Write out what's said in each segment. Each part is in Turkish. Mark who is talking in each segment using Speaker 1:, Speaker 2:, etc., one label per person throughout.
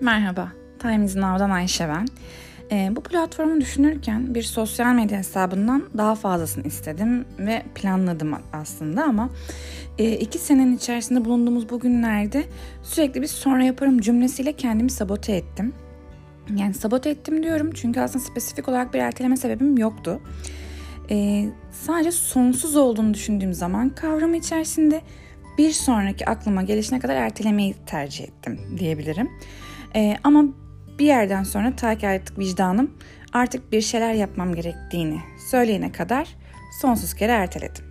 Speaker 1: Merhaba, Time is Now'dan Ayşe ben. Ee, bu platformu düşünürken bir sosyal medya hesabından daha fazlasını istedim ve planladım aslında ama e, iki senenin içerisinde bulunduğumuz bu günlerde sürekli bir sonra yaparım cümlesiyle kendimi sabote ettim. Yani sabote ettim diyorum çünkü aslında spesifik olarak bir erteleme sebebim yoktu. Ee, sadece sonsuz olduğunu düşündüğüm zaman kavramı içerisinde bir sonraki aklıma gelişine kadar ertelemeyi tercih ettim diyebilirim. E, ama bir yerden sonra ta ki artık vicdanım artık bir şeyler yapmam gerektiğini söyleyene kadar sonsuz kere erteledim.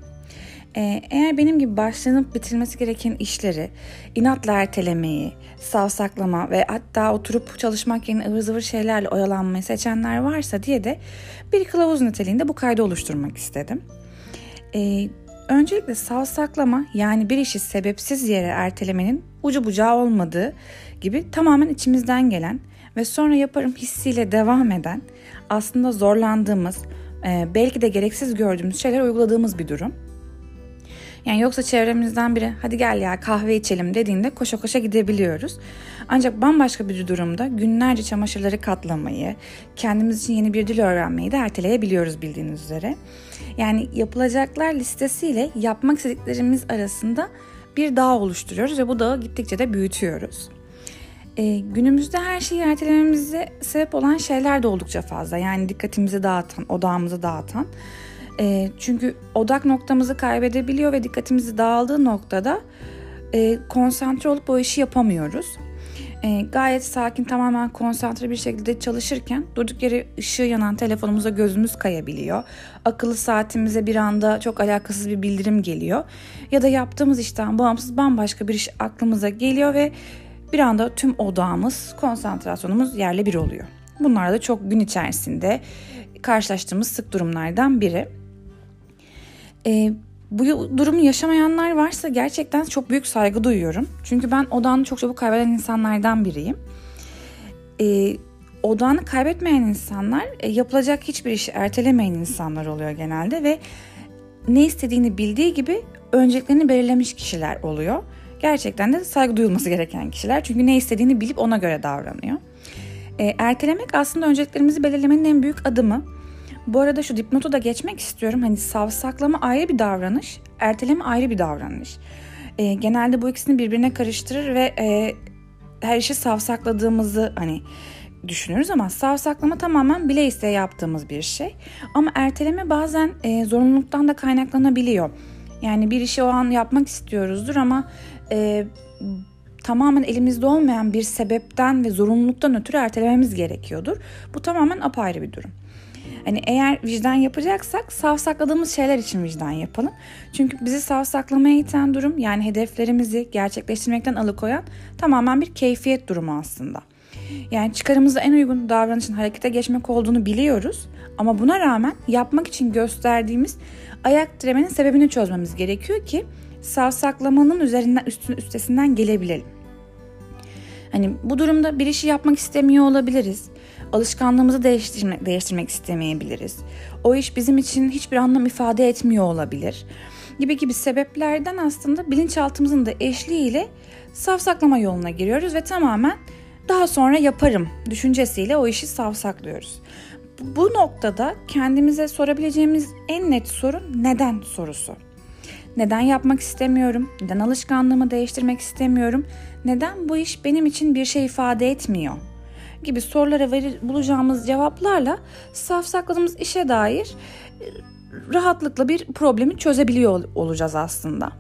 Speaker 1: Ee, eğer benim gibi başlanıp bitirilmesi gereken işleri inatla ertelemeyi, savsaklama ve hatta oturup çalışmak yerine ıvır zıvır şeylerle oyalanmayı seçenler varsa diye de bir kılavuz niteliğinde bu kaydı oluşturmak istedim. Ee, öncelikle savsaklama yani bir işi sebepsiz yere ertelemenin ucu bucağı olmadığı gibi tamamen içimizden gelen ve sonra yaparım hissiyle devam eden aslında zorlandığımız e, belki de gereksiz gördüğümüz şeyler uyguladığımız bir durum. Yani yoksa çevremizden biri hadi gel ya kahve içelim dediğinde koşa koşa gidebiliyoruz. Ancak bambaşka bir durumda günlerce çamaşırları katlamayı, kendimiz için yeni bir dil öğrenmeyi de erteleyebiliyoruz bildiğiniz üzere. Yani yapılacaklar listesiyle yapmak istediklerimiz arasında bir dağ oluşturuyoruz ve bu dağı gittikçe de büyütüyoruz. Ee, günümüzde her şeyi ertelememize sebep olan şeyler de oldukça fazla. Yani dikkatimizi dağıtan, odağımızı dağıtan. E, çünkü odak noktamızı kaybedebiliyor ve dikkatimizi dağıldığı noktada e, konsantre olup o işi yapamıyoruz. E, gayet sakin, tamamen konsantre bir şekilde çalışırken durduk yere ışığı yanan telefonumuza gözümüz kayabiliyor. Akıllı saatimize bir anda çok alakasız bir bildirim geliyor. Ya da yaptığımız işten bağımsız bambaşka bir iş aklımıza geliyor ve bir anda tüm odağımız, konsantrasyonumuz yerle bir oluyor. Bunlar da çok gün içerisinde karşılaştığımız sık durumlardan biri. E, bu durumu yaşamayanlar varsa gerçekten çok büyük saygı duyuyorum. Çünkü ben odağını çok çabuk kaybeden insanlardan biriyim. E, odağını kaybetmeyen insanlar e, yapılacak hiçbir işi ertelemeyen insanlar oluyor genelde ve ne istediğini bildiği gibi önceliklerini belirlemiş kişiler oluyor. Gerçekten de saygı duyulması gereken kişiler. Çünkü ne istediğini bilip ona göre davranıyor. E, ertelemek aslında önceliklerimizi belirlemenin en büyük adımı. Bu arada şu dipnotu da geçmek istiyorum. Hani savsaklama ayrı bir davranış, erteleme ayrı bir davranış. E, genelde bu ikisini birbirine karıştırır ve e, her işi savsakladığımızı hani düşünürüz ama savsaklama tamamen bile isteye yaptığımız bir şey. Ama erteleme bazen e, zorunluluktan da kaynaklanabiliyor. Yani bir işi o an yapmak istiyoruzdur ama e, tamamen elimizde olmayan bir sebepten ve zorunluluktan ötürü ertelememiz gerekiyordur. Bu tamamen apayrı bir durum. Hani eğer vicdan yapacaksak savsakladığımız şeyler için vicdan yapalım. Çünkü bizi savsaklamaya iten durum yani hedeflerimizi gerçekleştirmekten alıkoyan tamamen bir keyfiyet durumu aslında. Yani çıkarımıza en uygun davranışın harekete geçmek olduğunu biliyoruz ama buna rağmen yapmak için gösterdiğimiz ayak diremenin sebebini çözmemiz gerekiyor ki savsaklamanın üzerinden üstün, üstesinden gelebilelim. Hani bu durumda bir işi yapmak istemiyor olabiliriz. Alışkanlığımızı değiştirmek, değiştirmek istemeyebiliriz. O iş bizim için hiçbir anlam ifade etmiyor olabilir. Gibi gibi sebeplerden aslında bilinçaltımızın da eşliğiyle savsaklama yoluna giriyoruz ve tamamen daha sonra yaparım düşüncesiyle o işi savsaklıyoruz. Bu noktada kendimize sorabileceğimiz en net soru neden sorusu. Neden yapmak istemiyorum? Neden alışkanlığımı değiştirmek istemiyorum? Neden bu iş benim için bir şey ifade etmiyor? Gibi sorulara verir, bulacağımız cevaplarla safsakladığımız işe dair e, rahatlıkla bir problemi çözebiliyor olacağız aslında.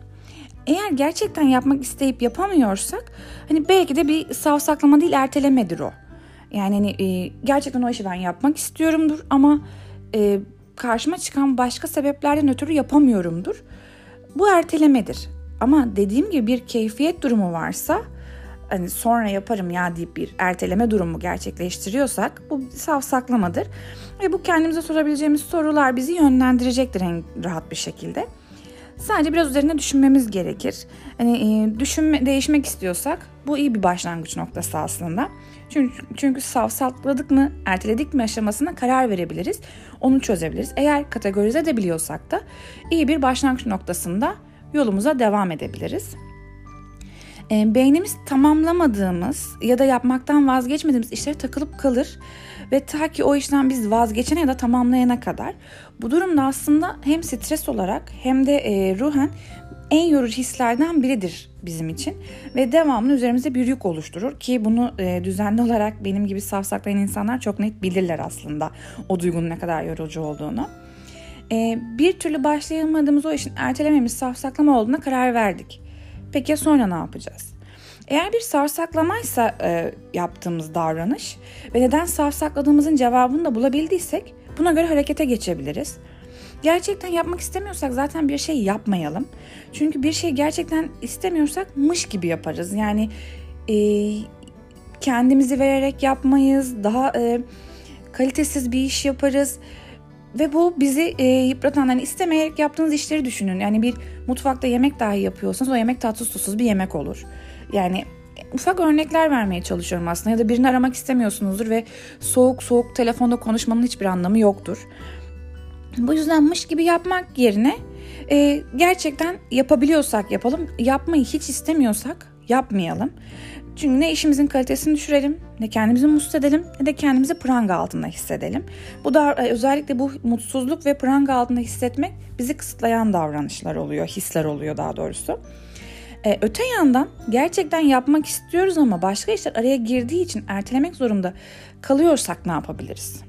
Speaker 1: Eğer gerçekten yapmak isteyip yapamıyorsak hani belki de bir savsaklama değil ertelemedir o. Yani hani, e, gerçekten o işi ben yapmak istiyorumdur ama e, karşıma çıkan başka sebeplerden ötürü yapamıyorumdur. Bu ertelemedir. Ama dediğim gibi bir keyfiyet durumu varsa hani sonra yaparım ya deyip bir erteleme durumu gerçekleştiriyorsak bu savsaklamadır. Ve bu kendimize sorabileceğimiz sorular bizi yönlendirecektir en rahat bir şekilde. Sadece biraz üzerine düşünmemiz gerekir. Hani e, düşünme değişmek istiyorsak bu iyi bir başlangıç noktası aslında. Çünkü çünkü savsakladık mı, erteledik mi aşamasına karar verebiliriz. Onu çözebiliriz. Eğer kategorize edebiliyorsak da iyi bir başlangıç noktasında yolumuza devam edebiliriz. E, beynimiz tamamlamadığımız ya da yapmaktan vazgeçmediğimiz işlere takılıp kalır ve ta ki o işten biz vazgeçene ya da tamamlayana kadar bu durumda aslında hem stres olarak hem de e, ruhen en yorucu hislerden biridir bizim için ve devamlı üzerimize bir yük oluşturur ki bunu e, düzenli olarak benim gibi safsaklayan insanlar çok net bilirler aslında o duygunun ne kadar yorucu olduğunu. E, bir türlü başlayamadığımız o işin ertelememiz safsaklama olduğuna karar verdik. Peki sonra ne yapacağız? Eğer bir savsaklamaysa e, yaptığımız davranış ve neden savsakladığımızın cevabını da bulabildiysek buna göre harekete geçebiliriz. Gerçekten yapmak istemiyorsak zaten bir şey yapmayalım. Çünkü bir şey gerçekten istemiyorsak mış gibi yaparız. Yani e, kendimizi vererek yapmayız, daha e, kalitesiz bir iş yaparız. Ve bu bizi e, yıpratan, hani istemeyerek yaptığınız işleri düşünün. Yani bir mutfakta yemek dahi yapıyorsanız o yemek tatsız tuzsuz bir yemek olur. Yani ufak örnekler vermeye çalışıyorum aslında ya da birini aramak istemiyorsunuzdur ve soğuk soğuk telefonda konuşmanın hiçbir anlamı yoktur. Bu yüzdenmiş gibi yapmak yerine e, gerçekten yapabiliyorsak yapalım, yapmayı hiç istemiyorsak yapmayalım. Çünkü ne işimizin kalitesini düşürelim, ne kendimizi mutsuz edelim, ne de kendimizi pranga altında hissedelim. Bu da e, özellikle bu mutsuzluk ve pranga altında hissetmek bizi kısıtlayan davranışlar oluyor, hisler oluyor daha doğrusu. Ee, öte yandan gerçekten yapmak istiyoruz ama başka işler araya girdiği için ertelemek zorunda kalıyorsak ne yapabiliriz?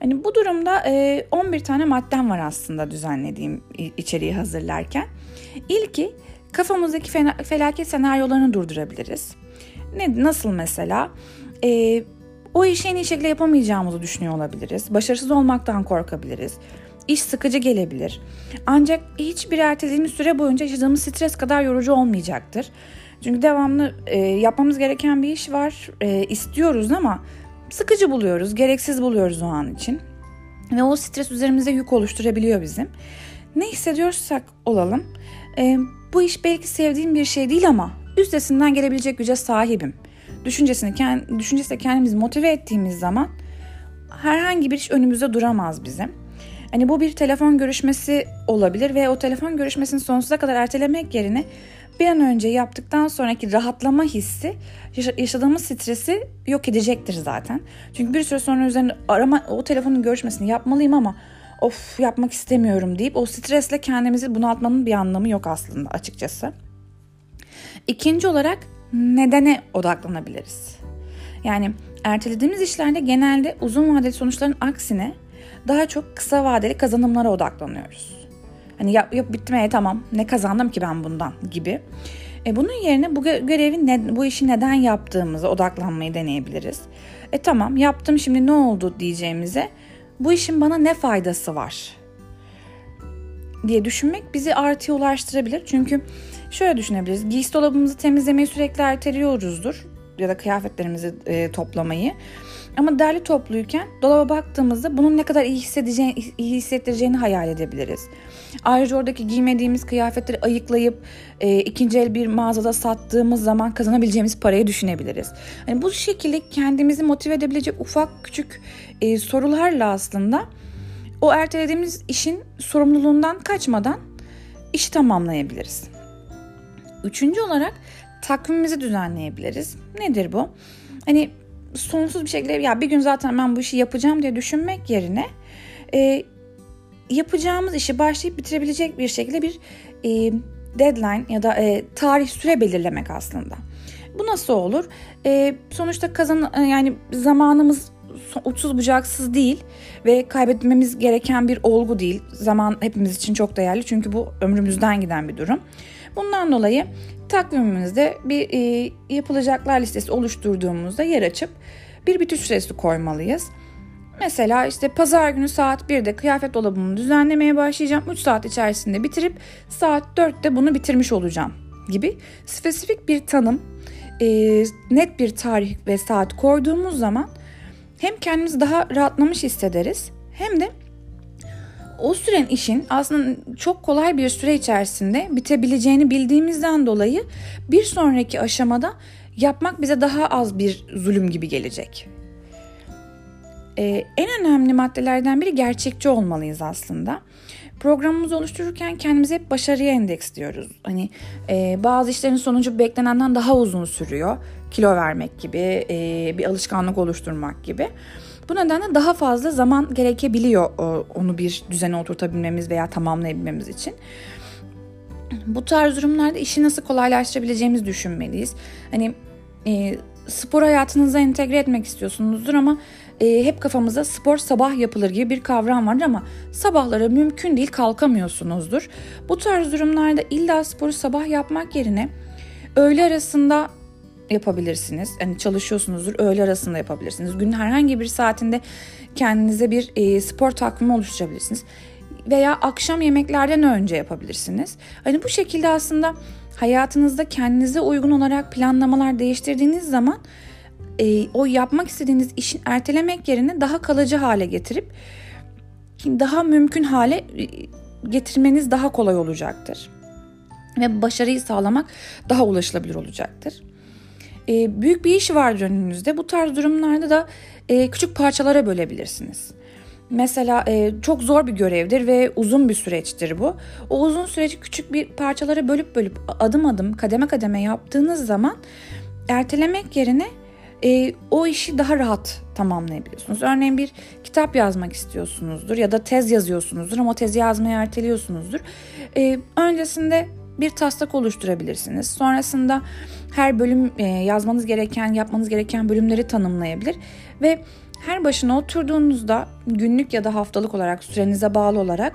Speaker 1: Hani bu durumda e, 11 tane maddem var aslında düzenlediğim içeriği hazırlarken. İlki kafamızdaki felaket senaryolarını durdurabiliriz. Ne, nasıl mesela? E, o işi en iyi şekilde yapamayacağımızı düşünüyor olabiliriz. Başarısız olmaktan korkabiliriz. İş sıkıcı gelebilir. Ancak hiçbir ertelediğimiz süre boyunca yaşadığımız stres kadar yorucu olmayacaktır. Çünkü devamlı e, yapmamız gereken bir iş var. E, istiyoruz ama sıkıcı buluyoruz, gereksiz buluyoruz o an için. Ve o stres üzerimize yük oluşturabiliyor bizim. Ne hissediyorsak olalım. E, bu iş belki sevdiğim bir şey değil ama üstesinden gelebilecek güce sahibim. Düşüncesini, kend, düşüncesiyle kendimizi motive ettiğimiz zaman herhangi bir iş önümüzde duramaz bizim. Hani bu bir telefon görüşmesi olabilir ve o telefon görüşmesini sonsuza kadar ertelemek yerine bir an önce yaptıktan sonraki rahatlama hissi yaşadığımız stresi yok edecektir zaten. Çünkü bir süre sonra üzerine arama o telefonun görüşmesini yapmalıyım ama of yapmak istemiyorum deyip o stresle kendimizi bunaltmanın bir anlamı yok aslında açıkçası. İkinci olarak nedene odaklanabiliriz. Yani ertelediğimiz işlerde genelde uzun vadeli sonuçların aksine daha çok kısa vadeli kazanımlara odaklanıyoruz. Hani yap, yap bitmeye tamam ne kazandım ki ben bundan gibi. E bunun yerine bu görevi ne, bu işi neden yaptığımıza odaklanmayı deneyebiliriz. E tamam yaptım şimdi ne oldu diyeceğimize bu işin bana ne faydası var diye düşünmek bizi artıya ulaştırabilir. Çünkü şöyle düşünebiliriz. Giysi dolabımızı temizlemeyi sürekli erteliyoruzdur ya da kıyafetlerimizi e, toplamayı. Ama derli topluyken dolaba baktığımızda bunun ne kadar iyi, hissedeceğini, iyi hissettireceğini hayal edebiliriz. Ayrıca oradaki giymediğimiz kıyafetleri ayıklayıp e, ikinci el bir mağazada sattığımız zaman kazanabileceğimiz parayı düşünebiliriz. Yani bu şekilde kendimizi motive edebilecek ufak küçük e, sorularla aslında o ertelediğimiz işin sorumluluğundan kaçmadan işi tamamlayabiliriz. Üçüncü olarak takvimimizi düzenleyebiliriz. Nedir bu? Hani sonsuz bir şekilde ya bir gün zaten ben bu işi yapacağım diye düşünmek yerine e, yapacağımız işi başlayıp bitirebilecek bir şekilde bir e, deadline ya da e, tarih süre belirlemek aslında. Bu nasıl olur? E, sonuçta kazan e, yani zamanımız uçsuz bucaksız değil ve kaybetmemiz gereken bir olgu değil. Zaman hepimiz için çok değerli çünkü bu ömrümüzden giden bir durum. Bundan dolayı takvimimizde bir e, yapılacaklar listesi oluşturduğumuzda yer açıp bir bitiş süresi koymalıyız. Mesela işte pazar günü saat 1'de kıyafet dolabımı düzenlemeye başlayacağım. 3 saat içerisinde bitirip saat 4'te bunu bitirmiş olacağım gibi spesifik bir tanım, e, net bir tarih ve saat koyduğumuz zaman hem kendimizi daha rahatlamış hissederiz hem de o süren işin aslında çok kolay bir süre içerisinde bitebileceğini bildiğimizden dolayı bir sonraki aşamada yapmak bize daha az bir zulüm gibi gelecek. Ee, en önemli maddelerden biri gerçekçi olmalıyız aslında. programımızı oluştururken kendimizi hep başarıya endeksliyoruz. Hani e, bazı işlerin sonucu beklenenden daha uzun sürüyor. Kilo vermek gibi, e, bir alışkanlık oluşturmak gibi. Bu nedenle daha fazla zaman gerekebiliyor onu bir düzene oturtabilmemiz veya tamamlayabilmemiz için. Bu tarz durumlarda işi nasıl kolaylaştırabileceğimizi düşünmeliyiz. Hani e, spor hayatınıza entegre etmek istiyorsunuzdur ama e, hep kafamızda spor sabah yapılır gibi bir kavram vardır ama sabahlara mümkün değil kalkamıyorsunuzdur. Bu tarz durumlarda illa sporu sabah yapmak yerine öğle arasında yapabilirsiniz. Yani çalışıyorsunuzdur öğle arasında yapabilirsiniz. Günün herhangi bir saatinde kendinize bir e, spor takvimi oluşturabilirsiniz. Veya akşam yemeklerden önce yapabilirsiniz. Hani bu şekilde aslında hayatınızda kendinize uygun olarak planlamalar değiştirdiğiniz zaman e, o yapmak istediğiniz işin ertelemek yerine daha kalıcı hale getirip daha mümkün hale e, getirmeniz daha kolay olacaktır. Ve başarıyı sağlamak daha ulaşılabilir olacaktır. E, büyük bir iş vardır önünüzde. Bu tarz durumlarda da e, küçük parçalara bölebilirsiniz. Mesela e, çok zor bir görevdir ve uzun bir süreçtir bu. O uzun süreci küçük bir parçalara bölüp bölüp adım adım kademe kademe yaptığınız zaman ertelemek yerine e, o işi daha rahat tamamlayabiliyorsunuz. Örneğin bir kitap yazmak istiyorsunuzdur ya da tez yazıyorsunuzdur ama tezi yazmayı erteliyorsunuzdur. E, öncesinde bir taslak oluşturabilirsiniz. Sonrasında her bölüm e, yazmanız gereken, yapmanız gereken bölümleri tanımlayabilir ve her başına oturduğunuzda günlük ya da haftalık olarak sürenize bağlı olarak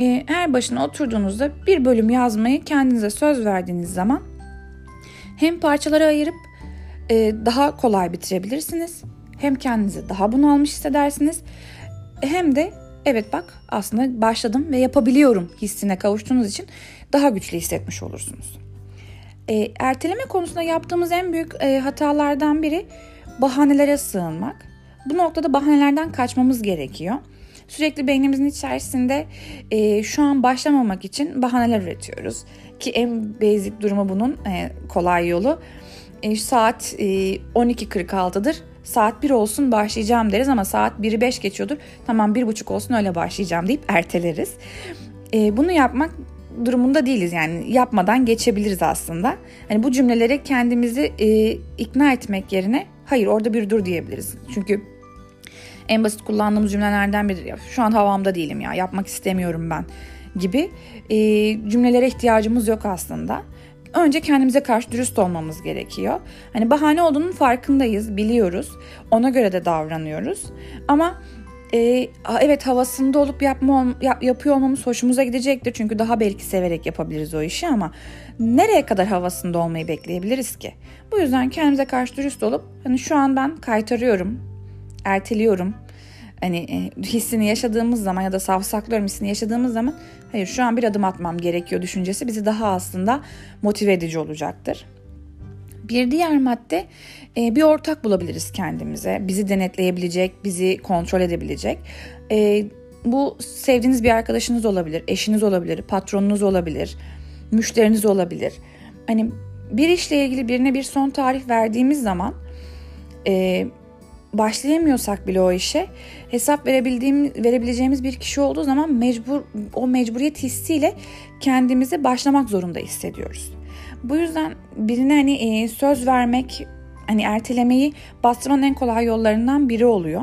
Speaker 1: e, her başına oturduğunuzda bir bölüm yazmayı kendinize söz verdiğiniz zaman hem parçalara ayırıp e, daha kolay bitirebilirsiniz. Hem kendinizi daha bunalmış hissedersiniz. Hem de evet bak aslında başladım ve yapabiliyorum hissine kavuştuğunuz için daha güçlü hissetmiş olursunuz. E, erteleme konusunda yaptığımız en büyük e, hatalardan biri bahanelere sığınmak. Bu noktada bahanelerden kaçmamız gerekiyor. Sürekli beynimizin içerisinde e, şu an başlamamak için bahaneler üretiyoruz. Ki en basic durumu bunun e, kolay yolu e, saat e, 12.46'dır. Saat 1 olsun başlayacağım deriz ama saat 1'i 5 geçiyordur. Tamam 1.30 olsun öyle başlayacağım deyip erteleriz. E, bunu yapmak durumunda değiliz yani yapmadan geçebiliriz aslında. Hani bu cümleleri kendimizi e, ikna etmek yerine hayır orada bir dur diyebiliriz. Çünkü en basit kullandığımız cümlelerden biri ya şu an havamda değilim ya yapmak istemiyorum ben gibi e, cümlelere ihtiyacımız yok aslında önce kendimize karşı dürüst olmamız gerekiyor. Hani bahane olduğunun farkındayız, biliyoruz. Ona göre de davranıyoruz. Ama e, evet havasında olup yapma, yap, yapıyor olmamız hoşumuza gidecektir. Çünkü daha belki severek yapabiliriz o işi ama nereye kadar havasında olmayı bekleyebiliriz ki? Bu yüzden kendimize karşı dürüst olup hani şu an ben kaytarıyorum, erteliyorum hani e, hissini yaşadığımız zaman ya da savsaklıyorum hissini yaşadığımız zaman hayır şu an bir adım atmam gerekiyor düşüncesi bizi daha aslında motive edici olacaktır. Bir diğer madde e, bir ortak bulabiliriz kendimize. Bizi denetleyebilecek, bizi kontrol edebilecek. E, bu sevdiğiniz bir arkadaşınız olabilir, eşiniz olabilir, patronunuz olabilir, müşteriniz olabilir. Hani bir işle ilgili birine bir son tarih verdiğimiz zaman başlayamıyorsak bile o işe hesap verebildiğim verebileceğimiz bir kişi olduğu zaman mecbur o mecburiyet hissiyle kendimizi başlamak zorunda hissediyoruz. Bu yüzden birine hani e, söz vermek hani ertelemeyi bastırmanın en kolay yollarından biri oluyor.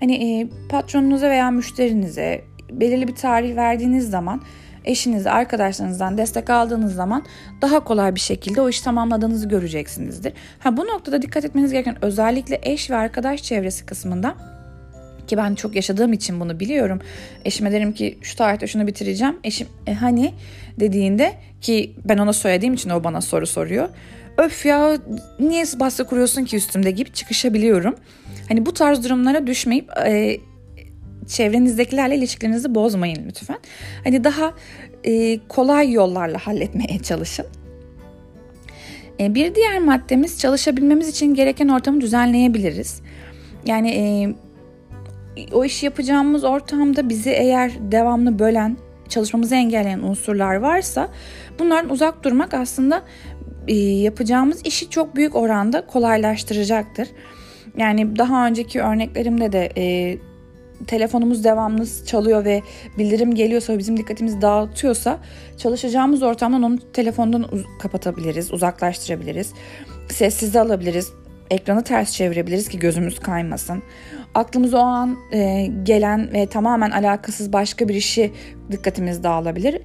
Speaker 1: Hani e, patronunuza veya müşterinize belirli bir tarih verdiğiniz zaman eşiniz, arkadaşlarınızdan destek aldığınız zaman daha kolay bir şekilde o işi tamamladığınızı göreceksinizdir. Ha bu noktada dikkat etmeniz gereken özellikle eş ve arkadaş çevresi kısmında ki ben çok yaşadığım için bunu biliyorum. Eşime derim ki şu tarihte şunu bitireceğim. Eşim e, hani dediğinde ki ben ona söylediğim için o bana soru soruyor. Öf ya niye baskı kuruyorsun ki üstümde gibi çıkışabiliyorum. Hani bu tarz durumlara düşmeyip e, çevrenizdekilerle ilişkilerinizi bozmayın lütfen. Hani daha e, kolay yollarla halletmeye çalışın. E, bir diğer maddemiz çalışabilmemiz için gereken ortamı düzenleyebiliriz. Yani e, o işi yapacağımız ortamda bizi eğer devamlı bölen, çalışmamızı engelleyen unsurlar varsa bunlardan uzak durmak aslında e, yapacağımız işi çok büyük oranda kolaylaştıracaktır. Yani daha önceki örneklerimde de e, telefonumuz devamlı çalıyor ve bildirim geliyorsa bizim dikkatimizi dağıtıyorsa çalışacağımız ortamdan onu telefondan uz- kapatabiliriz, uzaklaştırabiliriz. Sessizde alabiliriz. Ekranı ters çevirebiliriz ki gözümüz kaymasın. Aklımıza o an e, gelen ve tamamen alakasız başka bir işi dikkatimiz dağılabilir.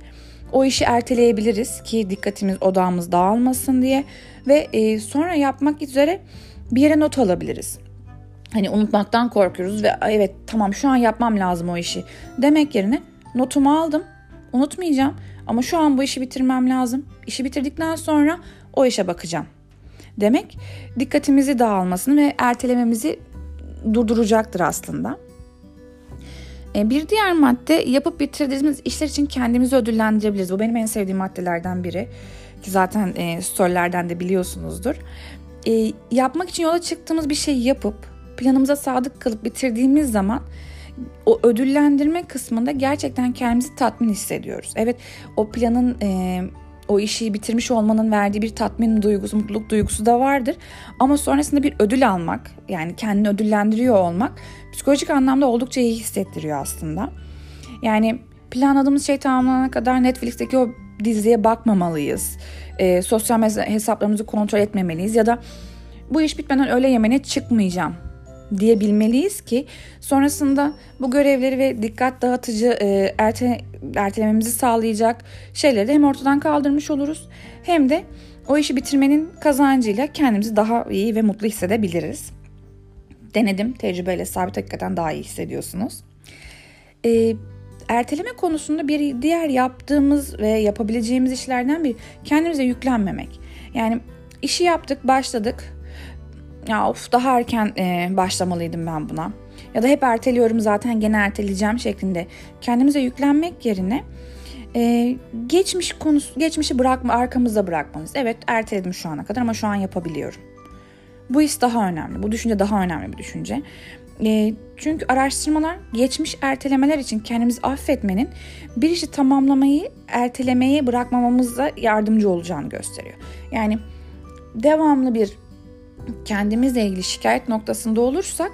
Speaker 1: O işi erteleyebiliriz ki dikkatimiz odağımız dağılmasın diye ve e, sonra yapmak üzere bir yere not alabiliriz. Hani unutmaktan korkuyoruz ve evet tamam şu an yapmam lazım o işi demek yerine notumu aldım unutmayacağım ama şu an bu işi bitirmem lazım. İşi bitirdikten sonra o işe bakacağım. Demek dikkatimizi dağılmasını ve ertelememizi durduracaktır aslında. E, bir diğer madde yapıp bitirdiğimiz işler için kendimizi ödüllendirebiliriz. Bu benim en sevdiğim maddelerden biri. Ki zaten e, storylerden de biliyorsunuzdur. E, yapmak için yola çıktığımız bir şey yapıp planımıza sadık kalıp bitirdiğimiz zaman o ödüllendirme kısmında gerçekten kendimizi tatmin hissediyoruz. Evet o planın e, o işi bitirmiş olmanın verdiği bir tatmin duygusu, mutluluk duygusu da vardır. Ama sonrasında bir ödül almak, yani kendini ödüllendiriyor olmak psikolojik anlamda oldukça iyi hissettiriyor aslında. Yani planladığımız şey tamamlanana kadar Netflix'teki o diziye bakmamalıyız. E, sosyal hesaplarımızı kontrol etmemeliyiz ya da bu iş bitmeden öğle yemeğine çıkmayacağım diyebilmeliyiz ki sonrasında bu görevleri ve dikkat dağıtıcı e, erte, ertelememizi sağlayacak şeyleri de hem ortadan kaldırmış oluruz hem de o işi bitirmenin kazancıyla kendimizi daha iyi ve mutlu hissedebiliriz. Denedim. Tecrübeyle sabit hakikaten daha iyi hissediyorsunuz. E, erteleme konusunda bir diğer yaptığımız ve yapabileceğimiz işlerden bir kendimize yüklenmemek. Yani işi yaptık, başladık ya of daha erken e, başlamalıydım ben buna. Ya da hep erteliyorum zaten gene erteleyeceğim şeklinde kendimize yüklenmek yerine e, geçmiş konusu geçmişi bırakma arkamızda bırakmamız. Evet erteledim şu ana kadar ama şu an yapabiliyorum. Bu his daha önemli. Bu düşünce daha önemli bir düşünce. E, çünkü araştırmalar geçmiş ertelemeler için kendimizi affetmenin bir işi tamamlamayı ertelemeyi bırakmamamıza yardımcı olacağını gösteriyor. Yani devamlı bir kendimizle ilgili şikayet noktasında olursak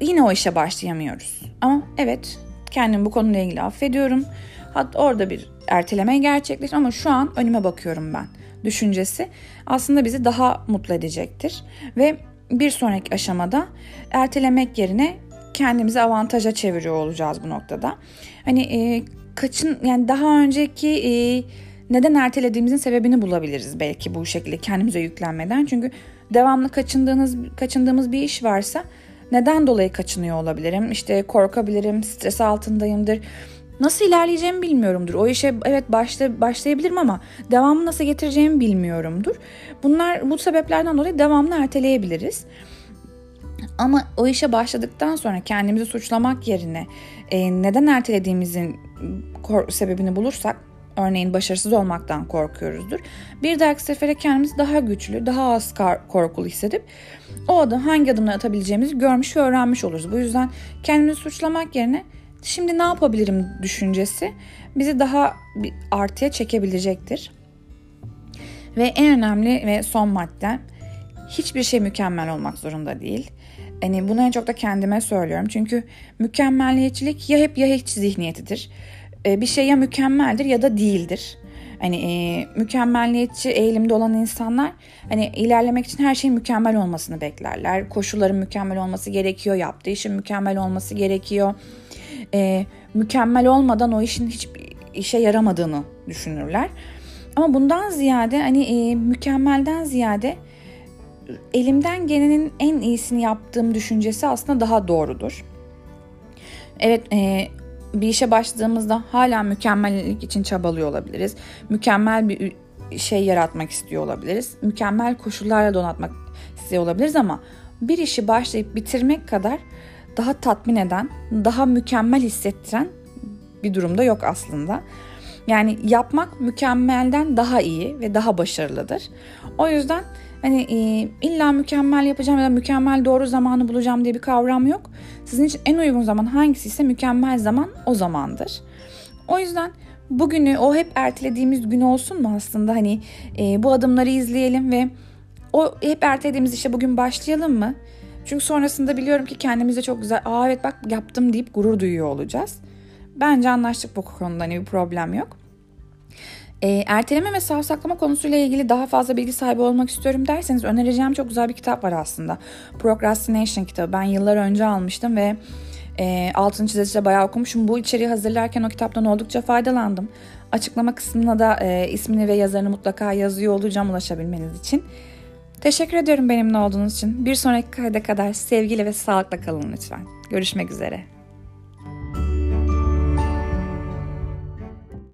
Speaker 1: yine o işe başlayamıyoruz. Ama evet kendimi bu konuyla ilgili affediyorum. Hatta orada bir erteleme gerçekleşti ama şu an önüme bakıyorum ben düşüncesi aslında bizi daha mutlu edecektir. Ve bir sonraki aşamada ertelemek yerine kendimizi avantaja çeviriyor olacağız bu noktada. Hani e, kaçın yani daha önceki e, neden ertelediğimizin sebebini bulabiliriz belki bu şekilde kendimize yüklenmeden. Çünkü devamlı kaçındığınız kaçındığımız bir iş varsa neden dolayı kaçınıyor olabilirim? İşte korkabilirim, stres altındayımdır. Nasıl ilerleyeceğimi bilmiyorumdur. O işe evet başla, başlayabilirim ama devamı nasıl getireceğimi bilmiyorumdur. Bunlar bu sebeplerden dolayı devamlı erteleyebiliriz. Ama o işe başladıktan sonra kendimizi suçlamak yerine e, neden ertelediğimizin sebebini bulursak örneğin başarısız olmaktan korkuyoruzdur. Bir dahaki sefere kendimizi daha güçlü, daha az korkulu hissedip o adım hangi adımları atabileceğimizi görmüş ve öğrenmiş oluruz. Bu yüzden kendimizi suçlamak yerine şimdi ne yapabilirim düşüncesi bizi daha bir artıya çekebilecektir. Ve en önemli ve son madde hiçbir şey mükemmel olmak zorunda değil. Hani bunu en çok da kendime söylüyorum. Çünkü mükemmelliyetçilik ya hep ya hiç zihniyetidir. E, bir şey ya mükemmeldir ya da değildir. Hani e, mükemmelliyetçi eğilimde olan insanlar hani ilerlemek için her şeyin mükemmel olmasını beklerler. Koşulların mükemmel olması gerekiyor, yaptığı işin mükemmel olması gerekiyor. E, mükemmel olmadan o işin hiç işe yaramadığını düşünürler. Ama bundan ziyade hani e, mükemmelden ziyade elimden gelenin en iyisini yaptığım düşüncesi aslında daha doğrudur. Evet e, bir işe başladığımızda hala mükemmellik için çabalıyor olabiliriz. Mükemmel bir şey yaratmak istiyor olabiliriz. Mükemmel koşullarla donatmak istiyor olabiliriz ama bir işi başlayıp bitirmek kadar daha tatmin eden, daha mükemmel hissettiren bir durumda yok aslında. Yani yapmak mükemmelden daha iyi ve daha başarılıdır. O yüzden Hani e, illa mükemmel yapacağım ya da mükemmel doğru zamanı bulacağım diye bir kavram yok. Sizin için en uygun zaman hangisi ise mükemmel zaman o zamandır. O yüzden bugünü o hep ertelediğimiz gün olsun mu aslında hani e, bu adımları izleyelim ve o hep ertelediğimiz işe bugün başlayalım mı? Çünkü sonrasında biliyorum ki kendimize çok güzel aa evet bak yaptım deyip gurur duyuyor olacağız. Bence anlaştık bu konuda hani bir problem yok. E, erteleme ve savsaklama konusuyla ilgili daha fazla bilgi sahibi olmak istiyorum derseniz önereceğim çok güzel bir kitap var aslında. Procrastination kitabı. Ben yıllar önce almıştım ve e, altını çizesiyle bayağı okumuşum. Bu içeriği hazırlarken o kitaptan oldukça faydalandım. Açıklama kısmına da e, ismini ve yazarını mutlaka yazıyor olacağım ulaşabilmeniz için. Teşekkür ediyorum benimle olduğunuz için. Bir sonraki kayda kadar sevgiyle ve sağlıkla kalın lütfen. Görüşmek üzere.